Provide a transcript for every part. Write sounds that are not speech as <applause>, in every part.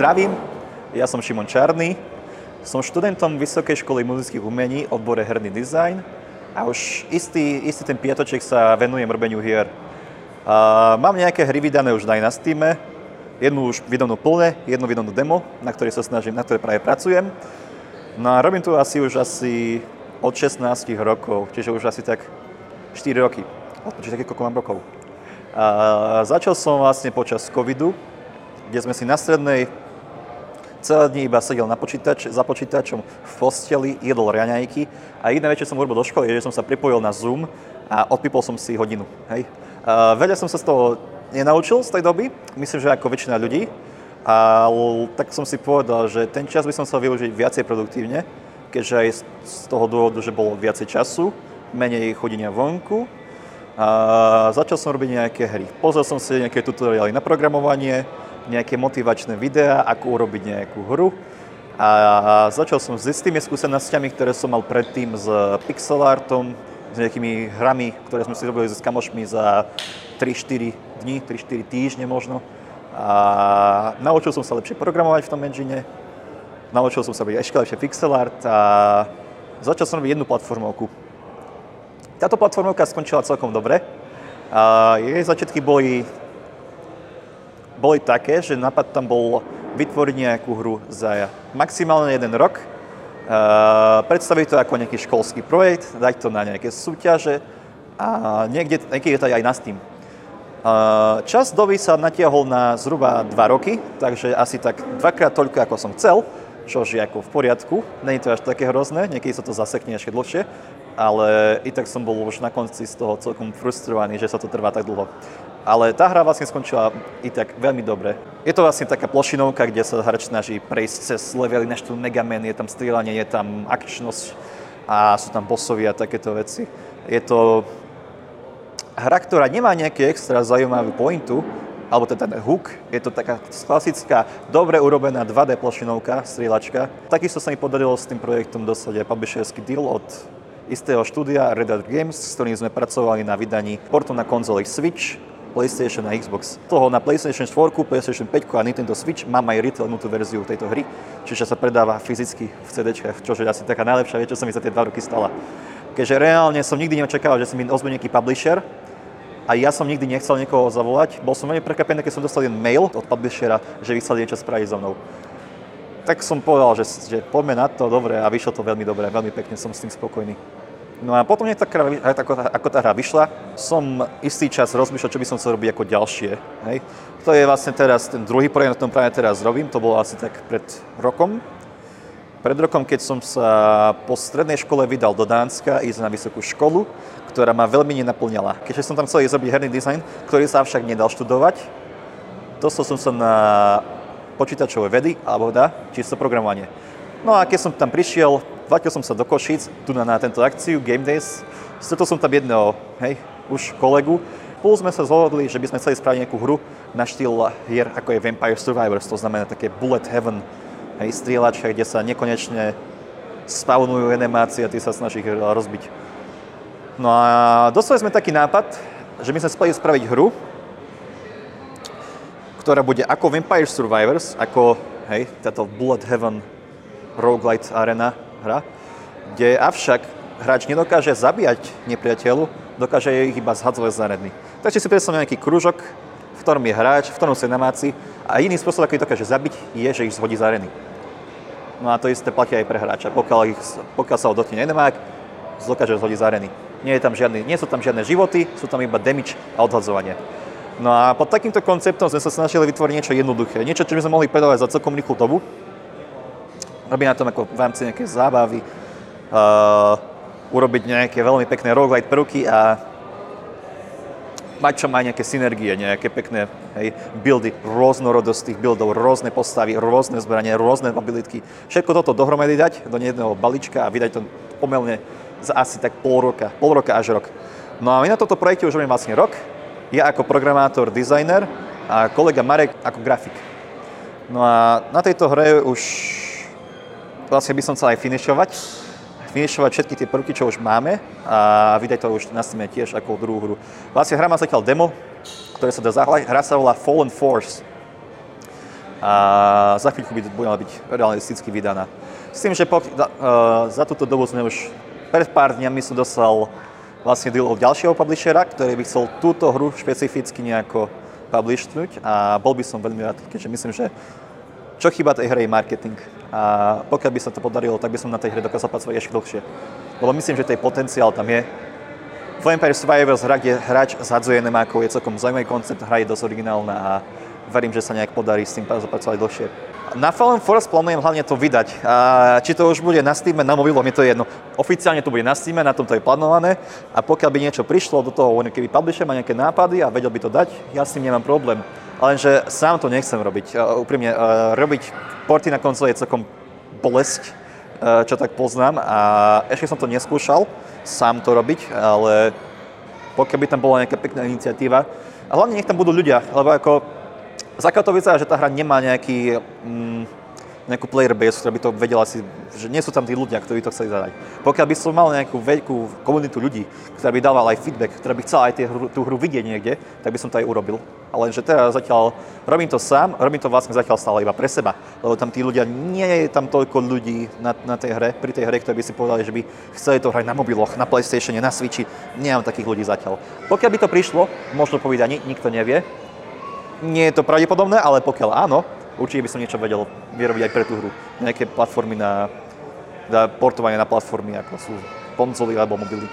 Zdravím, ja som Šimon Čarný, som študentom Vysokej školy muzických umení, odbore herný dizajn a už istý, istý ten piatoček sa venujem robeniu hier. A mám nejaké hry vydané už aj na Steam, jednu už vydanú plne, jednu vydanú demo, na ktorej sa snažím, na ktorej práve pracujem. No a robím tu asi už asi od 16 rokov, čiže už asi tak 4 roky. Čiže také, koľko mám rokov. A začal som vlastne počas covidu, kde sme si na strednej celé dní iba sedel na počítač, za počítačom v posteli, jedol raňajky a iné večer som urobil do školy, že som sa pripojil na Zoom a odpipol som si hodinu. Hej. A veľa som sa z toho nenaučil z tej doby, myslím, že ako väčšina ľudí, ale tak som si povedal, že ten čas by som sa využiť viacej produktívne, keďže aj z toho dôvodu, že bolo viacej času, menej chodenia vonku, a začal som robiť nejaké hry. Pozrel som si nejaké tutoriály na programovanie, nejaké motivačné videá, ako urobiť nejakú hru. A začal som s istými skúsenostiami, ktoré som mal predtým s pixel artom, s nejakými hrami, ktoré sme si robili s kamošmi za 3-4 dní, 3-4 týždne možno. A naučil som sa lepšie programovať v tom engine, naučil som sa byť ešte lepšie pixel art a začal som robiť jednu platformovku. Táto platformovka skončila celkom dobre. A jej začiatky boli boli také, že nápad tam bol vytvoriť nejakú hru za maximálne jeden rok, uh, predstaviť to ako nejaký školský projekt, dať to na nejaké súťaže a niekde, niekde je to aj na Steam. Uh, čas doby sa natiahol na zhruba 2 roky, takže asi tak dvakrát toľko, ako som chcel, čo je ako v poriadku. Není to až také hrozné, niekedy sa to zasekne ešte dlhšie, ale i tak som bol už na konci z toho celkom frustrovaný, že sa to trvá tak dlho. Ale tá hra vlastne skončila i tak veľmi dobre. Je to vlastne taká plošinovka, kde sa hráč snaží prejsť cez levely na štýl Mega Man, je tam strieľanie, je tam akčnosť a sú tam bossovia a takéto veci. Je to hra, ktorá nemá nejaký extra zaujímavý pointu, alebo teda ten hook, je to taká klasická, dobre urobená 2D plošinovka, strieľačka. Takisto sa mi podarilo s tým projektom dosať aj publisherský deal od istého štúdia Red Hat Games, s ktorým sme pracovali na vydaní portu na konzoli Switch PlayStation a Xbox. Toho na PlayStation 4, PlayStation 5 a Nintendo Switch mám aj retailnú tú verziu tejto hry, čiže sa predáva fyzicky v CD, čo je asi taká najlepšia vec, čo sa mi za tie dva roky stala. Keďže reálne som nikdy neočakával, že si mi ozve nejaký publisher, a ja som nikdy nechcel niekoho zavolať. Bol som veľmi prekvapený, keď som dostal jeden mail od publishera, že vyslali niečo spraviť so mnou. Tak som povedal, že, že poďme na to, dobre, a vyšlo to veľmi dobre, veľmi pekne som s tým spokojný. No a potom, ako tá hra vyšla, som istý čas rozmýšľal, čo by som chcel robiť ako ďalšie. Hej. To je vlastne teraz ten druhý projekt, na tom práve teraz robím, to bolo asi tak pred rokom. Pred rokom, keď som sa po strednej škole vydal do Dánska, ísť na vysokú školu, ktorá ma veľmi nenaplňala. Keďže som tam chcel ísť robiť herný dizajn, ktorý sa však nedal študovať, dostal som sa na počítačové vedy, alebo dá, čisto programovanie. No a keď som tam prišiel, Vrátil som sa do Košic, tu na, na tento akciu Game Days. Stretol som tam jedného, hej, už kolegu. Plus sme sa zhodli, že by sme chceli spraviť nejakú hru na štýl hier, ako je Vampire Survivors, to znamená také bullet heaven, hej, strieľačka, kde sa nekonečne spawnujú animácie a ty sa snaží ich rozbiť. No a dostali sme taký nápad, že my sme spali spraviť hru, ktorá bude ako Vampire Survivors, ako hej, táto Bullet Heaven roguelite arena, hra, kde avšak hráč nedokáže zabíjať nepriateľu, dokáže ich iba zhadzovať z. Takže si predstavme nejaký kružok, v ktorom je hráč, v ktorom sa namáci a iný spôsob, ich dokáže zabiť, je, že ich zhodí z areny. No a to isté platí aj pre hráča. Pokiaľ, ich, pokiaľ sa ho dotkne enemák, dokáže zhodiť z areny. Nie, je tam žiadny, nie sú tam žiadne životy, sú tam iba damage a odhadzovanie. No a pod takýmto konceptom sme sa snažili vytvoriť niečo jednoduché. Niečo, čo by sme mohli predávať za celkom rýchlu dobu, robí na tom ako v rámci nejaké zábavy, uh, urobiť nejaké veľmi pekné roguelite prvky a mať čo má nejaké synergie, nejaké pekné hej, buildy, rôznorodosť tých buildov, rôzne postavy, rôzne zbranie, rôzne abilitky. Všetko toto dohromady dať do jedného balíčka a vydať to pomerne za asi tak pol roka, pol roka až rok. No a my na toto projekte už robím vlastne rok. Ja ako programátor, dizajner a kolega Marek ako grafik. No a na tejto hre už vlastne by som chcel aj finišovať, finišovať všetky tie prvky, čo už máme a vydať to už na Steam tiež ako druhú hru. Vlastne hra má zatiaľ demo, ktoré sa dá zahrať. Hra sa volá Fallen Force. a za chvíľku by bola byť realisticky vydaná. S tým, že po, uh, za túto dobu sme už pred pár dňami som dostal vlastne deal od ďalšieho publishera, ktorý by chcel túto hru špecificky nejako publishnúť a bol by som veľmi rád, keďže myslím, že čo chýba tej hre je marketing. A pokiaľ by sa to podarilo, tak by som na tej hre dokázal pracovať ešte dlhšie. Lebo myslím, že tej potenciál tam je. Vampire Survivors hra, kde hráč zhadzuje nemákov, je celkom zaujímavý koncept, hra je dosť originálna a verím, že sa nejak podarí s tým zapracovať dlhšie. Na Fallen Forest plánujem hlavne to vydať. A či to už bude na Steam, na mobilom, je to jedno. Oficiálne to bude na Steam, na tom to je plánované. A pokiaľ by niečo prišlo do toho, keby publisher má nejaké nápady a vedel by to dať, ja s tým nemám problém. Lenže sám to nechcem robiť. Uh, úprimne, uh, robiť porty na konzole je celkom bolesť, uh, čo tak poznám. A ešte som to neskúšal sám to robiť, ale pokiaľ by tam bola nejaká pekná iniciatíva, a hlavne nech tam budú ľudia, lebo ako vyzerá, že tá hra nemá nejaký, mm, nejakú player base, ktorá by to vedela si, že nie sú tam tí ľudia, ktorí to chceli zadať. Pokiaľ by som mal nejakú veľkú komunitu ľudí, ktorá by dávala aj feedback, ktorá by chcela aj tie tú hru vidieť niekde, tak by som to aj urobil. Ale že teraz zatiaľ robím to sám, robím to vlastne zatiaľ stále iba pre seba, lebo tam tí ľudia, nie je tam toľko ľudí na, na tej hre, pri tej hre, ktorí by si povedali, že by chceli to hrať na mobiloch, na PlayStation, na Switchi, nemám takých ľudí zatiaľ. Pokiaľ by to prišlo, možno povedať, nikto nevie, nie je to pravdepodobné, ale pokiaľ áno, určite by som niečo vedel vyrobiť aj pre tú hru. Nejaké platformy na, na portovanie na platformy, ako sú konzoly alebo mobily.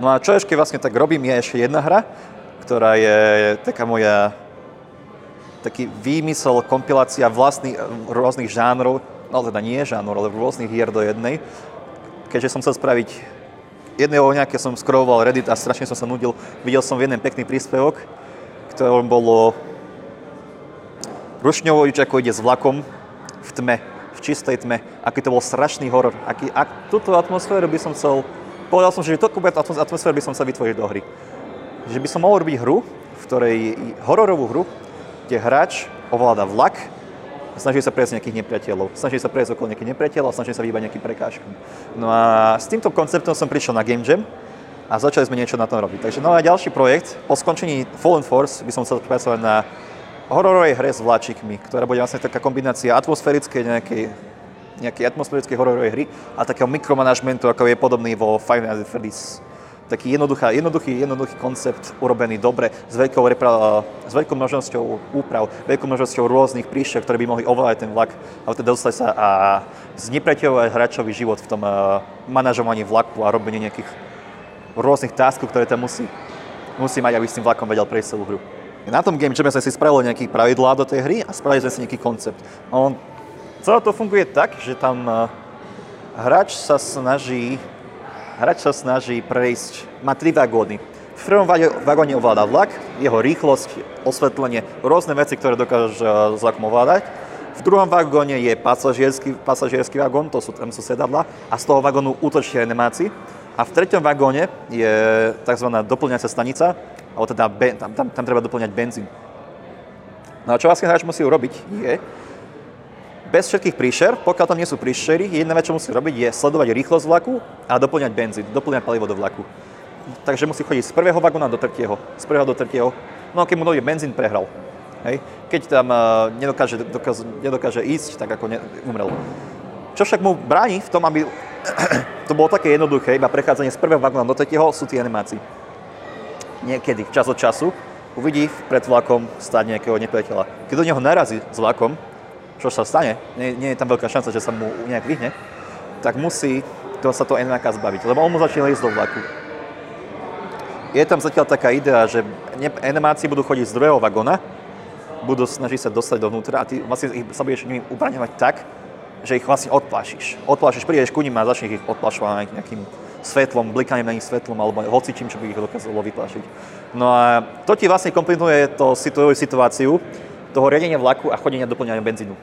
No a čo ešte vlastne tak robím, je ešte jedna hra, ktorá je taká moja taký výmysel, kompilácia vlastných rôznych žánrov, no teda nie žánrov, ale rôznych hier do jednej. Keďže som chcel spraviť jedného nejaké som scrolloval Reddit a strašne som sa nudil, videl som jeden pekný príspevok, ktorom bolo Rušňovovič ako ide s vlakom v tme, v čistej tme, aký to bol strašný horor. Aký, ak, túto atmosféru by som chcel, povedal som, že takú atmosféru by som sa vytvoriť do hry. Že by som mohol robiť hru, v ktorej, hororovú hru, kde hráč ovláda vlak, snaží sa prejsť nejakých nepriateľov, snaží sa prejsť okolo nejakých nepriateľov a snaží sa vyhýbať nejakým prekážkom. No a s týmto konceptom som prišiel na Game Jam a začali sme niečo na tom robiť. Takže no a ďalší projekt, po skončení Fallen Force by som chcel pracovať na hororovej hre s vláčikmi, ktorá bude vlastne taká kombinácia atmosférickej nejakej nejakej atmosférickej hororovej hry a takého mikromanagementu, ako je podobný vo Five Nights at Freddy's. Taký jednoduchý, jednoduchý, jednoduchý koncept, urobený dobre, s veľkou, repra- s veľkou množnosťou úprav, veľkou množnosťou rôznych príšer, ktoré by mohli ovládať ten vlak a teda dostať sa a znepreťovať hráčový život v tom uh, manažovaní vlaku a robení nejakých rôznych taskov, ktoré tam musí, musí mať, aby s tým vlakom vedel prejsť celú hru. Na tom Game Jam sme si spravili nejaké pravidlá do tej hry a spravili sme si nejaký koncept. On, celé to funguje tak, že tam uh, hráč sa snaží hráč sa snaží prejsť, má tri vagóny. V prvom vagóne ovláda vlak, jeho rýchlosť, osvetlenie, rôzne veci, ktoré dokáže s vlakom ovládať. V druhom vagóne je pasažierský, pasažierský vagón, to sú, tam sú sedadla, a z toho vagónu útočí animácii. A v treťom vagóne je tzv. doplňacia stanica, alebo teda tam, tam, tam treba doplňať benzín. No a čo vlastne hráč musí urobiť je, bez všetkých príšer, pokiaľ tam nie sú príšery, jedna vec, čo musí robiť, je sledovať rýchlosť vlaku a doplňať benzín, doplňať palivo do vlaku. Takže musí chodiť z prvého vagóna do tretieho, z prvého do tretieho. No a keď mu dojde benzín, prehral. Hej. Keď tam uh, nedokáže, dokáže, nedokáže ísť, tak ako ne, umrel. Čo však mu bráni v tom, aby <clears throat> to bolo také jednoduché, iba prechádzanie z prvého vagóna do tretieho, sú tie animácie niekedy, čas od času, uvidí pred vlakom stať nejakého nepriateľa. Keď do neho narazí s vlakom, čo sa stane, nie, nie je tam veľká šanca, že sa mu nejak vyhne, tak musí to sa to NMK zbaviť, lebo on mu začne ísť do vlaku. Je tam zatiaľ taká idea, že animáci budú chodiť z druhého vagóna, budú snažiť sa dostať dovnútra a ty vlastne ich, sa budeš nimi ubraňovať tak, že ich vlastne odplášiš. Odplášiš, prídeš ku nim a začneš ich odplašovať nejakým svetlom, blikaním na nich svetlom alebo hocičím, čo by ich dokázalo vyplašiť. No a to ti vlastne komplikuje to situáciu toho riadenia vlaku a chodenia doplňania benzínu.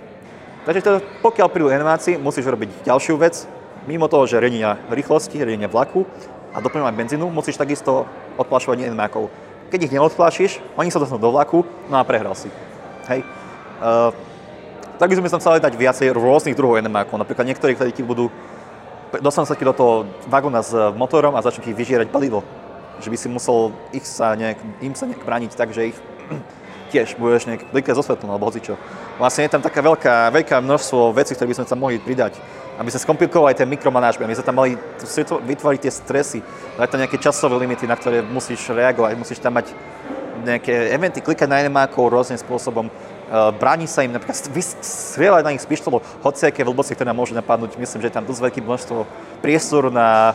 Takže teda, pokiaľ prídu animácii, musíš robiť ďalšiu vec. Mimo toho, že riadenia rýchlosti, riadenia vlaku a doplňovať benzínu, musíš takisto odplašovať animákov. Keď ich neodplášiš, oni sa dostanú do vlaku, no a prehral si. Hej. Uh, tak by sme sa chceli dať viacej rôznych druhov animákov. Napríklad niektorí, ktorí ti budú dostanú sa do toho vagóna s motorom a začnú ti vyžierať palivo. Že by si musel ich sa nejak, im sa nejak brániť tak, že ich <clears throat> tiež budeš nejak klikať so svetlom alebo hocičo. Vlastne je tam taká veľká, veľká množstvo vecí, ktoré by sme tam mohli pridať. Aby sa skomplikovali ten mikromanážment, aby sme tam mali vytvoriť tie stresy, dať tam nejaké časové limity, na ktoré musíš reagovať, musíš tam mať nejaké eventy, klikať na enemákov rôznym spôsobom, bráni sa im, napríklad strieľať na nich z pištolov, hociaké vlbosti, ktoré nám môžu napadnúť. Myslím, že je tam dosť veľké množstvo priestoru na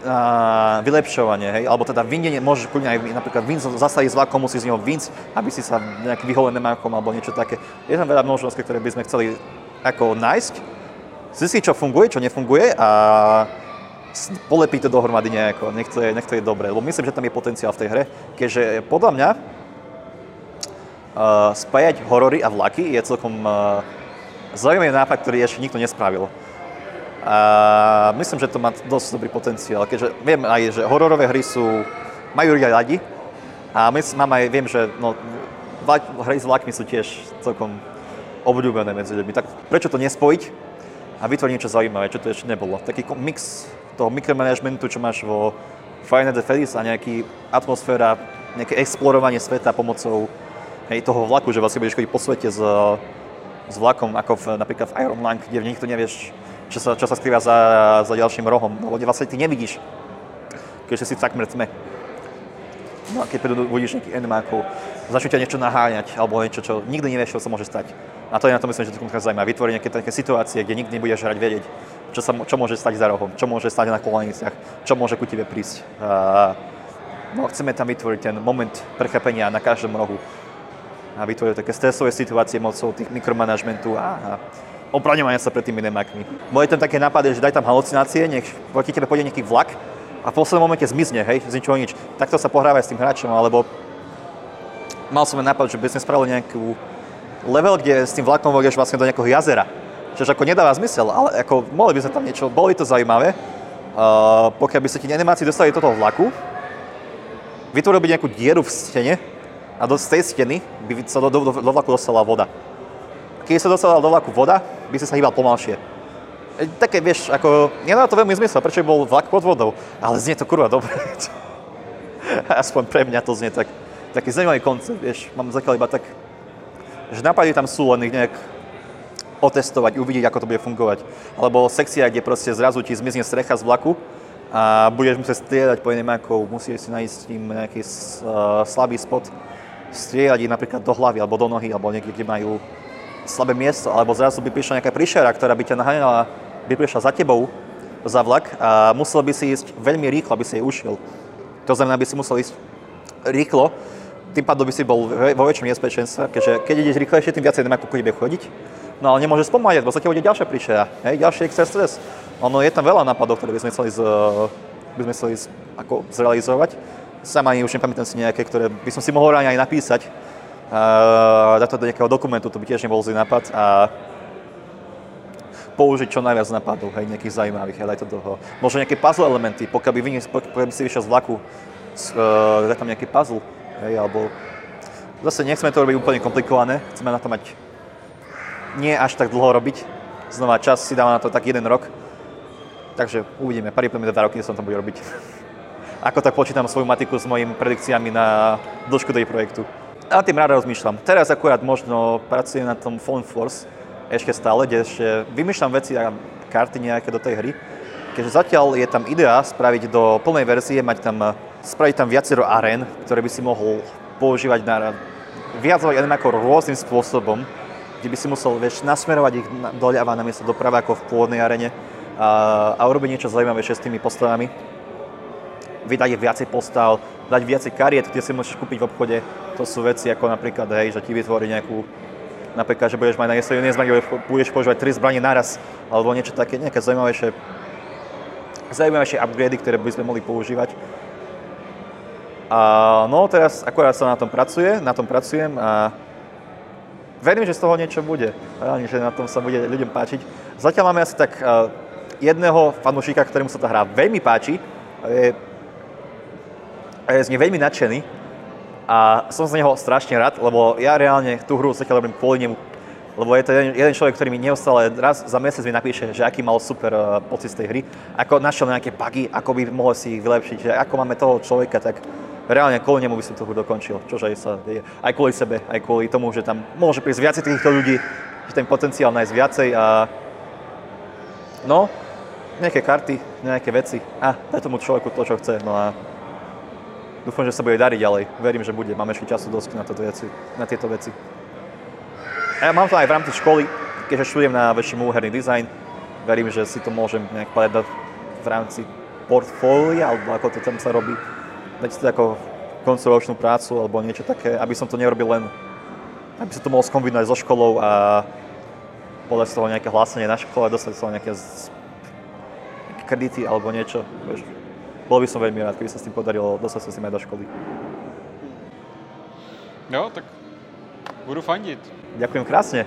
na vylepšovanie, hej, alebo teda vindenie, môžeš kľudne aj napríklad vín zasadiť z vlakom, musíš z neho vínsť, aby si sa nejaký vyholil nemákom alebo niečo také. Je tam veľa možností, ktoré by sme chceli ako nájsť, zistiť, čo funguje, čo nefunguje a polepiť to dohromady nejako, nech to je, nech to je dobré, lebo myslím, že tam je potenciál v tej hre, keďže podľa mňa uh, spájať horory a vlaky je celkom uh, zaujímavý nápad, ktorý ešte nikto nespravil. A myslím, že to má dosť dobrý potenciál, keďže viem aj, že hororové hry sú, majú ľudia radi a mám aj, viem, že no, hry s vlakmi sú tiež celkom obľúbené medzi ľuďmi. Tak prečo to nespojiť a vytvoriť niečo zaujímavé, čo to ešte nebolo. Taký mix toho mikromanagementu, čo máš vo Final Fantasy a nejaký atmosféra, nejaké explorovanie sveta pomocou hej, toho vlaku, že vlastne budeš chodiť po svete s, s vlakom, ako v, napríklad v Iron Lung, kde nikto nevieš, čo sa, čo sa skrýva za, za ďalším rohom, lebo vlastne ty nevidíš, keďže si takmer tme. No a keď prídu uvidíš nejakých enemákov, začnú ťa niečo naháňať, alebo niečo, čo nikdy nevieš, čo sa môže stať. A to je na to myslím, že to zaujímavé. Vytvoriť nejaké také situácie, kde nikdy nebudeš hrať vedieť, čo, sa, čo môže stať za rohom, čo môže stať na koleniciach, čo môže ku tebe prísť. A, no, chceme tam vytvoriť ten moment prekvapenia na každom rohu a vytvoriť také stresové situácie mocou tých mikromanagementu a, a opravňovania sa pred tými nemakmi. Boli tam také nápady, že daj tam halucinácie, nech proti tebe pôjde nejaký vlak a v poslednom momente zmizne, hej, z ničoho nič. Takto sa pohrávaj s tým hráčom, alebo mal som nápad, že by sme spravili nejakú level, kde s tým vlakom vodieš vlastne do nejakého jazera. Čiže ako nedáva zmysel, ale ako mohli by sme tam niečo, boli to zaujímavé. Uh, pokiaľ by sa ti animáci dostali do toho vlaku, vytvoril by nejakú dieru v stene a do, tej steny by sa do, do, do, do vlaku dostala voda keď sa dostala do vlaku voda, by si sa hýbal pomalšie. E, také, vieš, ako, nedá to veľmi zmysel, prečo bol vlak pod vodou, ale znie to kurva dobre. <laughs> Aspoň pre mňa to znie tak, taký zaujímavý koncept, vieš, mám zatiaľ iba tak, že nápady tam sú, len ich nejak otestovať, uvidieť, ako to bude fungovať. Alebo sekcia, kde proste zrazu ti zmizne strecha z vlaku a budeš musieť strieľať po nemákov, musíš si nájsť im nejaký uh, slabý spot, strieľať ich napríklad do hlavy alebo do nohy, alebo niekde, kde majú slabé miesto, alebo zrazu by prišla nejaká príšera, ktorá by ťa naháňala, by prišla za tebou za vlak a musel by si ísť veľmi rýchlo, aby si jej ušiel. To znamená, by si musel ísť rýchlo, tým pádom by si bol vo väčšom nebezpečenstve, keďže keď ideš rýchlejšie, tým viacej nemá ako bude chodiť. No ale nemôžeš spomaliť, bo sa ti bude ďalšia príšera, hej, ďalší extra stres. Ono je tam veľa nápadov, ktoré by sme chceli, z, by sme chceli z, ako zrealizovať. Sam ani už nepamätám si nejaké, ktoré by som si mohol aj napísať, dať to do nejakého dokumentu, to by tiež nebol zlý nápad a použiť čo najviac nápadov, hej, nejakých zaujímavých, hej, daj to toho. Možno nejaké puzzle elementy, pokiaľ by, vynies, pokiaľ by si vyšiel z vlaku, uh, daj tam nejaký puzzle, hej, alebo zase nechceme to robiť úplne komplikované, chceme na to mať nie až tak dlho robiť, znova čas si dáva na to tak jeden rok, takže uvidíme, paripujeme dva roky, som to bude robiť. <laughs> Ako tak počítam svoju matiku s mojimi predikciami na dĺžku tej projektu nad tým rád rozmýšľam. Teraz akurát možno pracujem na tom Phone Force ešte stále, kde ešte vymýšľam veci a karty nejaké do tej hry. Keďže zatiaľ je tam idea spraviť do plnej verzie, mať tam, spraviť tam viacero arén, ktoré by si mohol používať na viacovať ako rôznym spôsobom, kde by si musel vieš, nasmerovať ich doľava na miesto doprava ako v pôvodnej arene a, a urobiť niečo zaujímavejšie s tými postavami. Vydať viacej postav, dať viacej kariet, kde si môžeš kúpiť v obchode. To sú veci ako napríklad, hej, že ti vytvorí nejakú napríklad, že budeš mať na jednej zbrani, budeš používať tri zbranie naraz, alebo niečo také, nejaké zaujímavejšie, zaujímavejšie upgrady, ktoré by sme mohli používať. A, no teraz akorát sa na tom pracuje, na tom pracujem a verím, že z toho niečo bude. Reálne, že na tom sa bude ľuďom páčiť. Zatiaľ máme asi tak jedného fanúšika, ktorému sa tá hra veľmi páči. Je a je z nej veľmi nadšený a som z neho strašne rád, lebo ja reálne tú hru zatiaľ robím kvôli nemu. Lebo je to jeden, jeden človek, ktorý mi neustále raz za mesiac mi napíše, že aký mal super uh, pocit z tej hry, ako našiel nejaké bugy, ako by mohol si ich vylepšiť, že ako máme toho človeka tak reálne kvôli nemu by som to dokončil, čože aj sa deje. Aj kvôli sebe, aj kvôli tomu, že tam môže prísť viacej týchto ľudí, že ten potenciál nájsť viacej a no, nejaké karty, nejaké veci a daj tomu človeku to, čo chce. No a dúfam, že sa bude dariť ďalej. Verím, že bude. Máme ešte času dosť na, toto veci, na tieto veci. A ja mám to aj v rámci školy, keďže študujem na väčšinu herný dizajn. Verím, že si to môžem nejak povedať v rámci portfólia, alebo ako to tam sa robí dať si to ako koncoročnú prácu alebo niečo také, aby som to nerobil len, aby som to mohol skombinovať so školou a podať z toho nejaké hlásenie na škole, dostať z toho nejaké kredity alebo niečo. Vieš. Bol by som veľmi rád, keby sa s tým podarilo dostať sa s tým aj do školy. Jo, tak budu fandit. Ďakujem krásne.